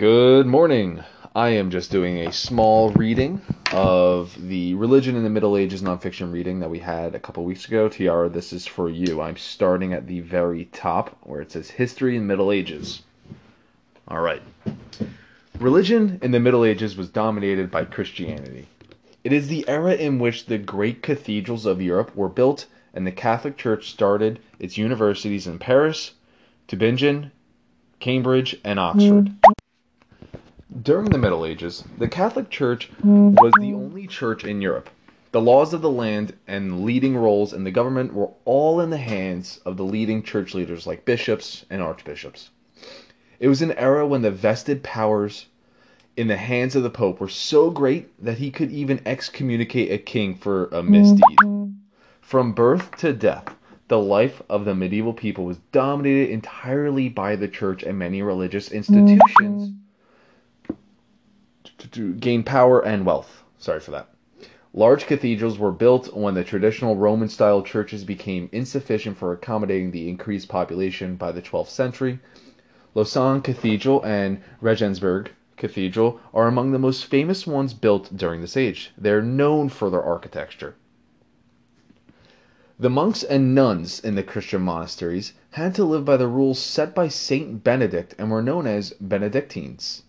Good morning. I am just doing a small reading of the Religion in the Middle Ages nonfiction reading that we had a couple weeks ago. Tiara, this is for you. I'm starting at the very top where it says History in Middle Ages. All right. Religion in the Middle Ages was dominated by Christianity. It is the era in which the great cathedrals of Europe were built and the Catholic Church started its universities in Paris, Tübingen, Cambridge, and Oxford. Mm. During the Middle Ages, the Catholic Church was the only church in Europe. The laws of the land and leading roles in the government were all in the hands of the leading church leaders like bishops and archbishops. It was an era when the vested powers in the hands of the Pope were so great that he could even excommunicate a king for a misdeed. From birth to death, the life of the medieval people was dominated entirely by the church and many religious institutions to gain power and wealth. Sorry for that. Large cathedrals were built when the traditional Roman style churches became insufficient for accommodating the increased population by the 12th century. Lausanne Cathedral and Regensburg Cathedral are among the most famous ones built during this age. They are known for their architecture. The monks and nuns in the Christian monasteries had to live by the rules set by Saint Benedict and were known as Benedictines.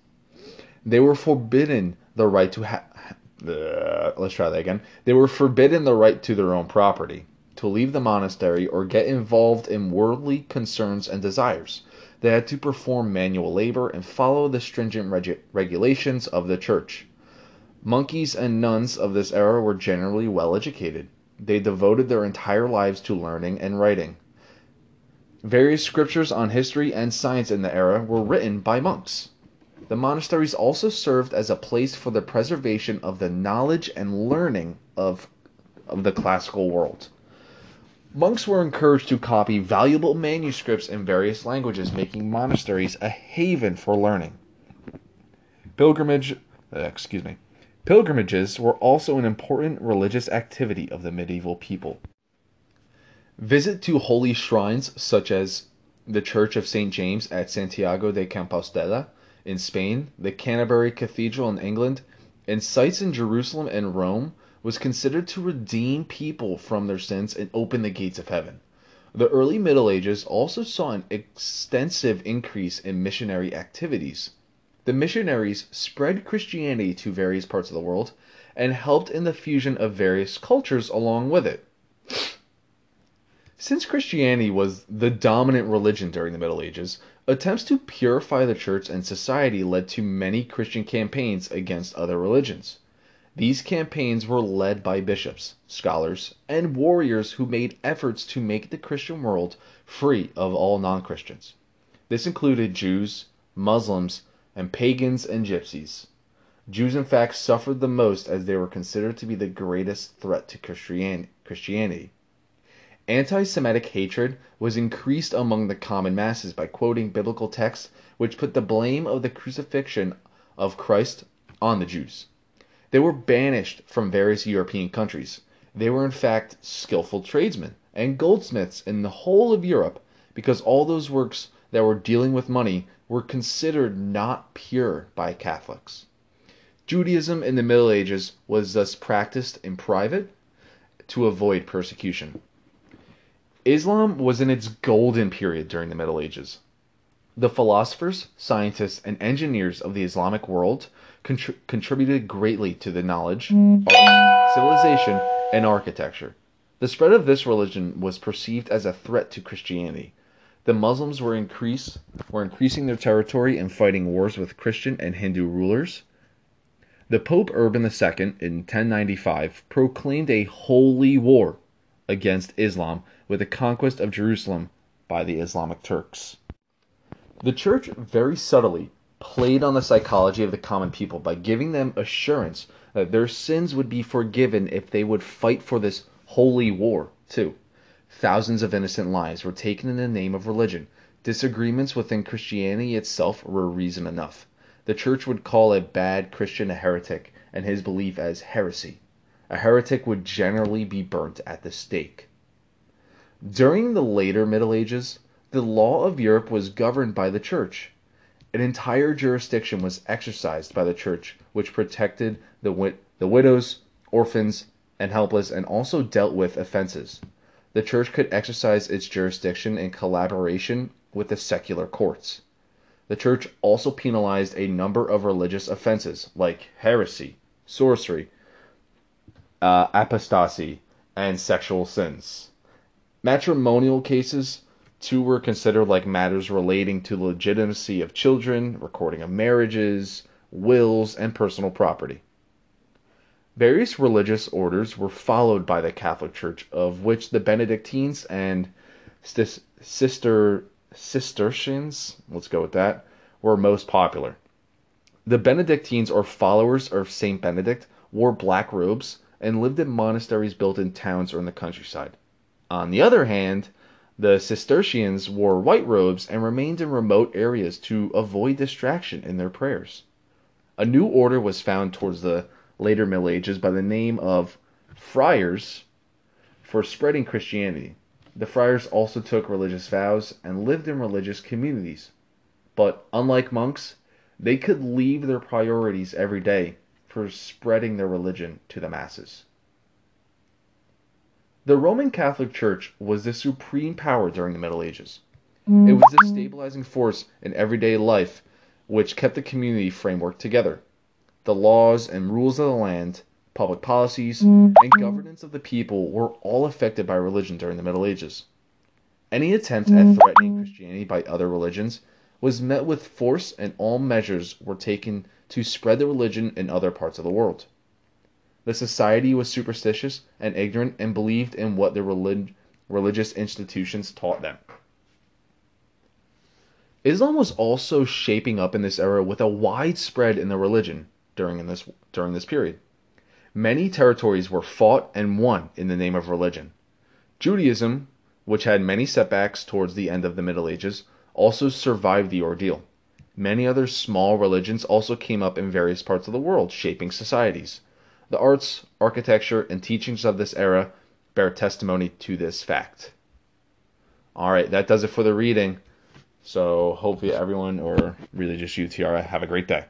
They were forbidden the right to have. Uh, let's try that again. They were forbidden the right to their own property, to leave the monastery, or get involved in worldly concerns and desires. They had to perform manual labor and follow the stringent reg- regulations of the church. Monkeys and nuns of this era were generally well educated. They devoted their entire lives to learning and writing. Various scriptures on history and science in the era were written by monks. The monasteries also served as a place for the preservation of the knowledge and learning of, of the classical world. Monks were encouraged to copy valuable manuscripts in various languages, making monasteries a haven for learning. Pilgrimage, uh, excuse me, pilgrimages were also an important religious activity of the medieval people. Visit to holy shrines such as the Church of St. James at Santiago de Compostela in Spain, the Canterbury Cathedral in England, and sites in Jerusalem and Rome was considered to redeem people from their sins and open the gates of heaven. The early Middle Ages also saw an extensive increase in missionary activities. The missionaries spread Christianity to various parts of the world and helped in the fusion of various cultures along with it. Since Christianity was the dominant religion during the Middle Ages, attempts to purify the church and society led to many Christian campaigns against other religions. These campaigns were led by bishops, scholars, and warriors who made efforts to make the Christian world free of all non Christians. This included Jews, Muslims, and pagans and gypsies. Jews, in fact, suffered the most as they were considered to be the greatest threat to Christianity. Anti Semitic hatred was increased among the common masses by quoting biblical texts which put the blame of the crucifixion of Christ on the Jews. They were banished from various European countries. They were, in fact, skillful tradesmen and goldsmiths in the whole of Europe because all those works that were dealing with money were considered not pure by Catholics. Judaism in the Middle Ages was thus practiced in private to avoid persecution. Islam was in its golden period during the Middle Ages. The philosophers, scientists, and engineers of the Islamic world contri- contributed greatly to the knowledge, arts, civilization, and architecture. The spread of this religion was perceived as a threat to Christianity. The Muslims were increase were increasing their territory and fighting wars with Christian and Hindu rulers. The Pope Urban II in 1095 proclaimed a holy war against Islam with the conquest of Jerusalem by the Islamic Turks. The church very subtly played on the psychology of the common people by giving them assurance that their sins would be forgiven if they would fight for this holy war, too. Thousands of innocent lives were taken in the name of religion. Disagreements within Christianity itself were reason enough. The church would call a bad Christian a heretic and his belief as heresy. A heretic would generally be burnt at the stake. During the later Middle Ages, the law of Europe was governed by the Church. An entire jurisdiction was exercised by the church which protected the, the widows, orphans, and helpless and also dealt with offenses. The church could exercise its jurisdiction in collaboration with the secular courts. The church also penalized a number of religious offenses like heresy, sorcery, uh, apostasy, and sexual sins. Matrimonial cases, too, were considered like matters relating to the legitimacy of children, recording of marriages, wills, and personal property. Various religious orders were followed by the Catholic Church, of which the Benedictines and Sister Cistercians, let's go with that, were most popular. The Benedictines, or followers of Saint Benedict, wore black robes and lived in monasteries built in towns or in the countryside. On the other hand, the Cistercians wore white robes and remained in remote areas to avoid distraction in their prayers. A new order was found towards the later Middle Ages by the name of friars for spreading Christianity. The friars also took religious vows and lived in religious communities. But unlike monks, they could leave their priorities every day for spreading their religion to the masses. The Roman Catholic Church was the supreme power during the Middle Ages. It was the mm-hmm. stabilizing force in everyday life which kept the community framework together the laws and rules of the land, public policies, and mm-hmm. governance of the people were all affected by religion during the Middle Ages. Any attempt at mm-hmm. threatening Christianity by other religions was met with force, and all measures were taken to spread the religion in other parts of the world. The society was superstitious and ignorant and believed in what the relig- religious institutions taught them. Islam was also shaping up in this era with a wide spread in the religion during this during this period. Many territories were fought and won in the name of religion. Judaism, which had many setbacks towards the end of the Middle Ages, also survived the ordeal. Many other small religions also came up in various parts of the world, shaping societies. The arts, architecture, and teachings of this era bear testimony to this fact. All right, that does it for the reading. So hopefully everyone, or really just you, Tiara, have a great day.